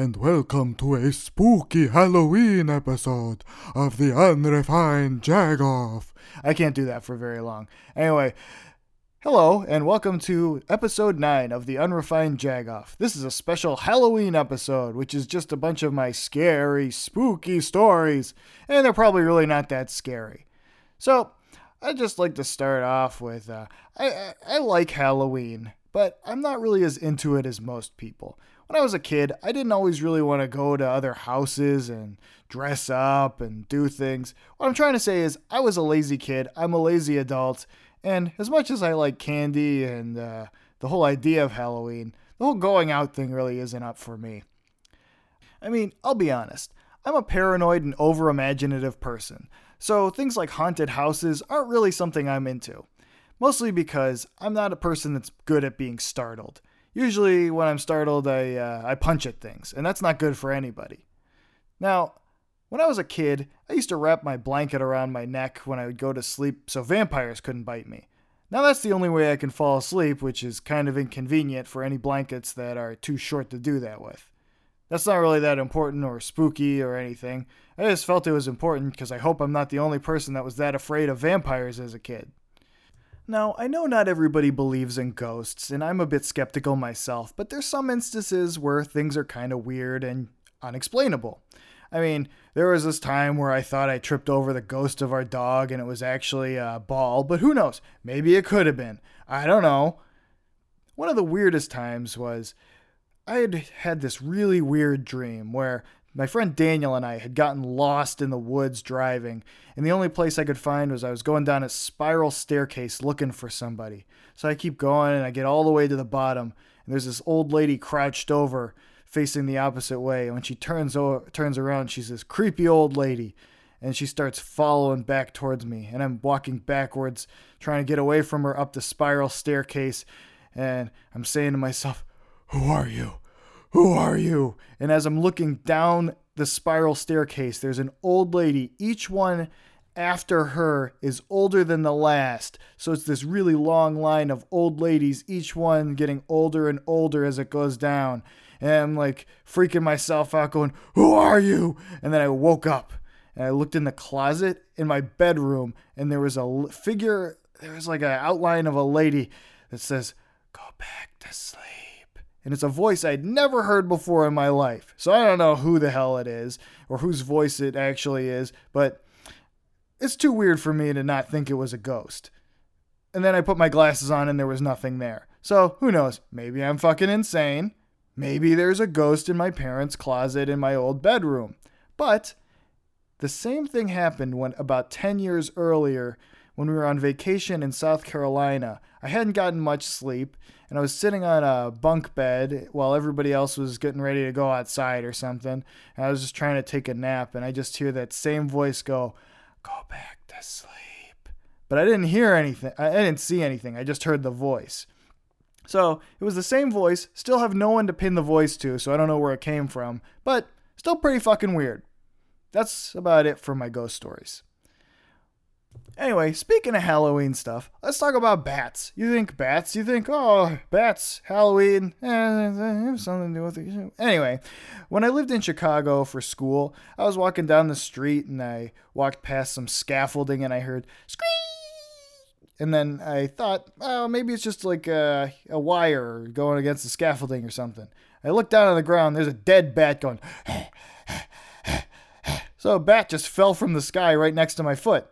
and welcome to a spooky Halloween episode of the Unrefined Jagoff. I can't do that for very long. Anyway, hello and welcome to episode 9 of the Unrefined Jagoff. This is a special Halloween episode, which is just a bunch of my scary, spooky stories, and they're probably really not that scary. So, I'd just like to start off with uh, I, I, I like Halloween, but I'm not really as into it as most people when I was a kid, I didn't always really want to go to other houses and dress up and do things. What I'm trying to say is, I was a lazy kid. I'm a lazy adult. And as much as I like candy and uh, the whole idea of Halloween, the whole going out thing really isn't up for me. I mean, I'll be honest. I'm a paranoid and over imaginative person. So things like haunted houses aren't really something I'm into. Mostly because I'm not a person that's good at being startled. Usually, when I'm startled, I, uh, I punch at things, and that's not good for anybody. Now, when I was a kid, I used to wrap my blanket around my neck when I would go to sleep so vampires couldn't bite me. Now, that's the only way I can fall asleep, which is kind of inconvenient for any blankets that are too short to do that with. That's not really that important or spooky or anything. I just felt it was important because I hope I'm not the only person that was that afraid of vampires as a kid. Now, I know not everybody believes in ghosts, and I'm a bit skeptical myself, but there's some instances where things are kind of weird and unexplainable. I mean, there was this time where I thought I tripped over the ghost of our dog and it was actually a ball, but who knows? Maybe it could have been. I don't know. One of the weirdest times was I had had this really weird dream where my friend Daniel and I had gotten lost in the woods driving, and the only place I could find was I was going down a spiral staircase looking for somebody. So I keep going and I get all the way to the bottom, and there's this old lady crouched over facing the opposite way. And when she turns over, turns around, she's this creepy old lady, and she starts following back towards me. And I'm walking backwards, trying to get away from her up the spiral staircase, and I'm saying to myself, "Who are you? Who are you? And as I'm looking down the spiral staircase, there's an old lady. Each one after her is older than the last. So it's this really long line of old ladies, each one getting older and older as it goes down. And I'm like freaking myself out, going, Who are you? And then I woke up and I looked in the closet in my bedroom, and there was a figure, there was like an outline of a lady that says, Go back to sleep and it's a voice I'd never heard before in my life. So I don't know who the hell it is or whose voice it actually is, but it's too weird for me to not think it was a ghost. And then I put my glasses on and there was nothing there. So who knows? Maybe I'm fucking insane. Maybe there's a ghost in my parents' closet in my old bedroom. But the same thing happened when about 10 years earlier when we were on vacation in South Carolina. I hadn't gotten much sleep, and I was sitting on a bunk bed while everybody else was getting ready to go outside or something. And I was just trying to take a nap, and I just hear that same voice go, Go back to sleep. But I didn't hear anything, I didn't see anything, I just heard the voice. So it was the same voice, still have no one to pin the voice to, so I don't know where it came from, but still pretty fucking weird. That's about it for my ghost stories. Anyway, speaking of Halloween stuff, let's talk about bats. You think bats? You think, oh, bats, Halloween, eh, have something to do with it. Anyway, when I lived in Chicago for school, I was walking down the street and I walked past some scaffolding and I heard scream. And then I thought, oh, maybe it's just like a, a wire going against the scaffolding or something. I looked down on the ground, there's a dead bat going. so a bat just fell from the sky right next to my foot.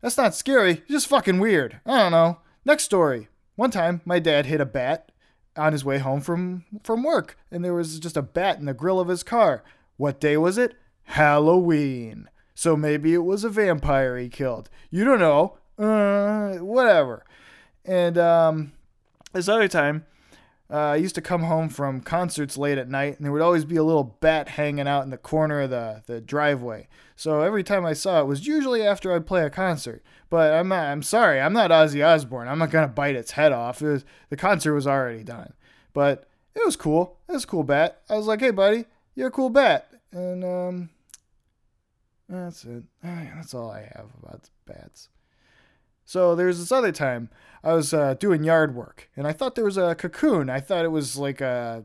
That's not scary, just fucking weird. I don't know. Next story. One time, my dad hit a bat on his way home from, from work, and there was just a bat in the grill of his car. What day was it? Halloween. So maybe it was a vampire he killed. You don't know. Uh, whatever. And um, this other time, uh, I used to come home from concerts late at night, and there would always be a little bat hanging out in the corner of the, the driveway. So every time I saw it was usually after I'd play a concert. But I'm not, I'm sorry, I'm not Ozzy Osbourne. I'm not gonna bite its head off. It was, the concert was already done. But it was cool. It was a cool bat. I was like, hey buddy, you're a cool bat. And um, that's it. That's all I have about bats. So there's this other time I was uh, doing yard work, and I thought there was a cocoon. I thought it was like a,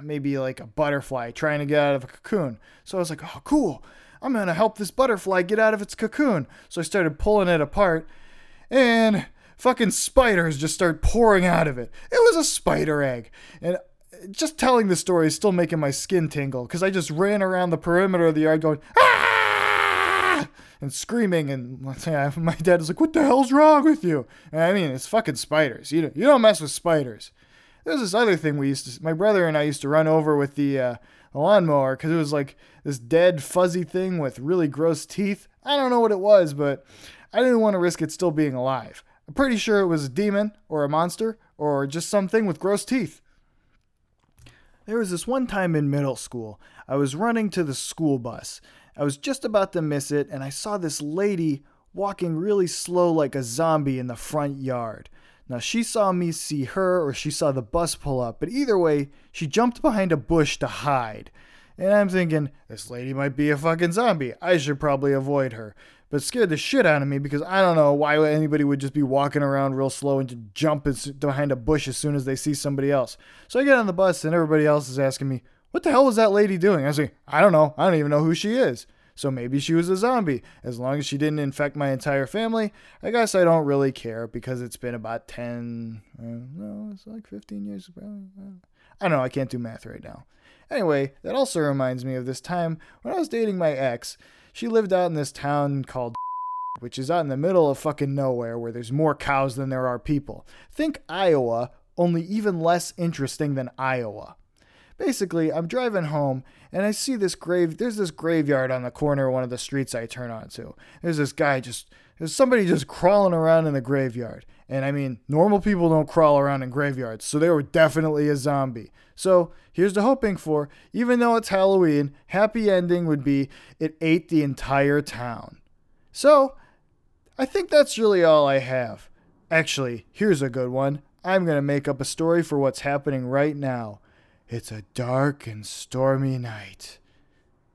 maybe like a butterfly trying to get out of a cocoon. So I was like, oh, cool. I'm going to help this butterfly get out of its cocoon. So I started pulling it apart, and fucking spiders just started pouring out of it. It was a spider egg. And just telling the story is still making my skin tingle because I just ran around the perimeter of the yard going, ah! And screaming, and my dad was like, "What the hell's wrong with you?" And I mean, it's fucking spiders. You don't, you don't mess with spiders. There's this other thing we used to, my brother and I used to run over with the uh, lawnmower because it was like this dead, fuzzy thing with really gross teeth. I don't know what it was, but I didn't want to risk it still being alive. I'm pretty sure it was a demon or a monster or just something with gross teeth. There was this one time in middle school, I was running to the school bus. I was just about to miss it, and I saw this lady walking really slow like a zombie in the front yard. Now, she saw me see her or she saw the bus pull up, but either way, she jumped behind a bush to hide. And I'm thinking, this lady might be a fucking zombie. I should probably avoid her. But scared the shit out of me because I don't know why anybody would just be walking around real slow and just jump behind a bush as soon as they see somebody else. So I get on the bus and everybody else is asking me, what the hell was that lady doing? I say, I don't know. I don't even know who she is. So maybe she was a zombie. As long as she didn't infect my entire family, I guess I don't really care because it's been about 10, uh, no, it's like 15 years. I don't know. I can't do math right now. Anyway, that also reminds me of this time when I was dating my ex. She lived out in this town called which is out in the middle of fucking nowhere where there's more cows than there are people. Think Iowa, only even less interesting than Iowa. Basically, I'm driving home and I see this grave. There's this graveyard on the corner of one of the streets I turn onto. There's this guy just, there's somebody just crawling around in the graveyard. And I mean, normal people don't crawl around in graveyards, so they were definitely a zombie. So here's the hoping for even though it's Halloween, happy ending would be it ate the entire town. So I think that's really all I have. Actually, here's a good one. I'm going to make up a story for what's happening right now. It's a dark and stormy night.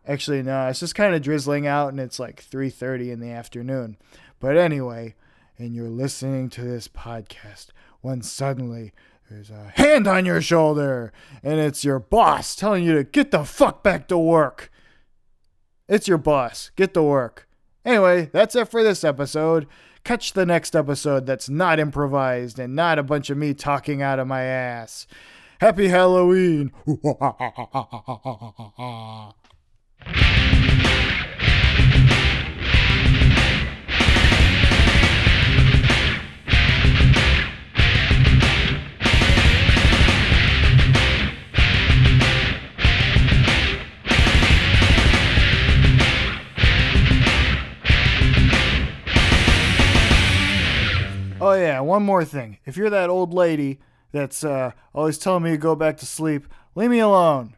Actually, no, it's just kind of drizzling out and it's like 3:30 in the afternoon. But anyway, and you're listening to this podcast when suddenly there's a hand on your shoulder and it's your boss telling you to get the fuck back to work. It's your boss. Get to work. Anyway, that's it for this episode. Catch the next episode that's not improvised and not a bunch of me talking out of my ass. Happy Halloween! Oh yeah, one more thing. If you're that old lady that's uh, always telling me to go back to sleep. Leave me alone.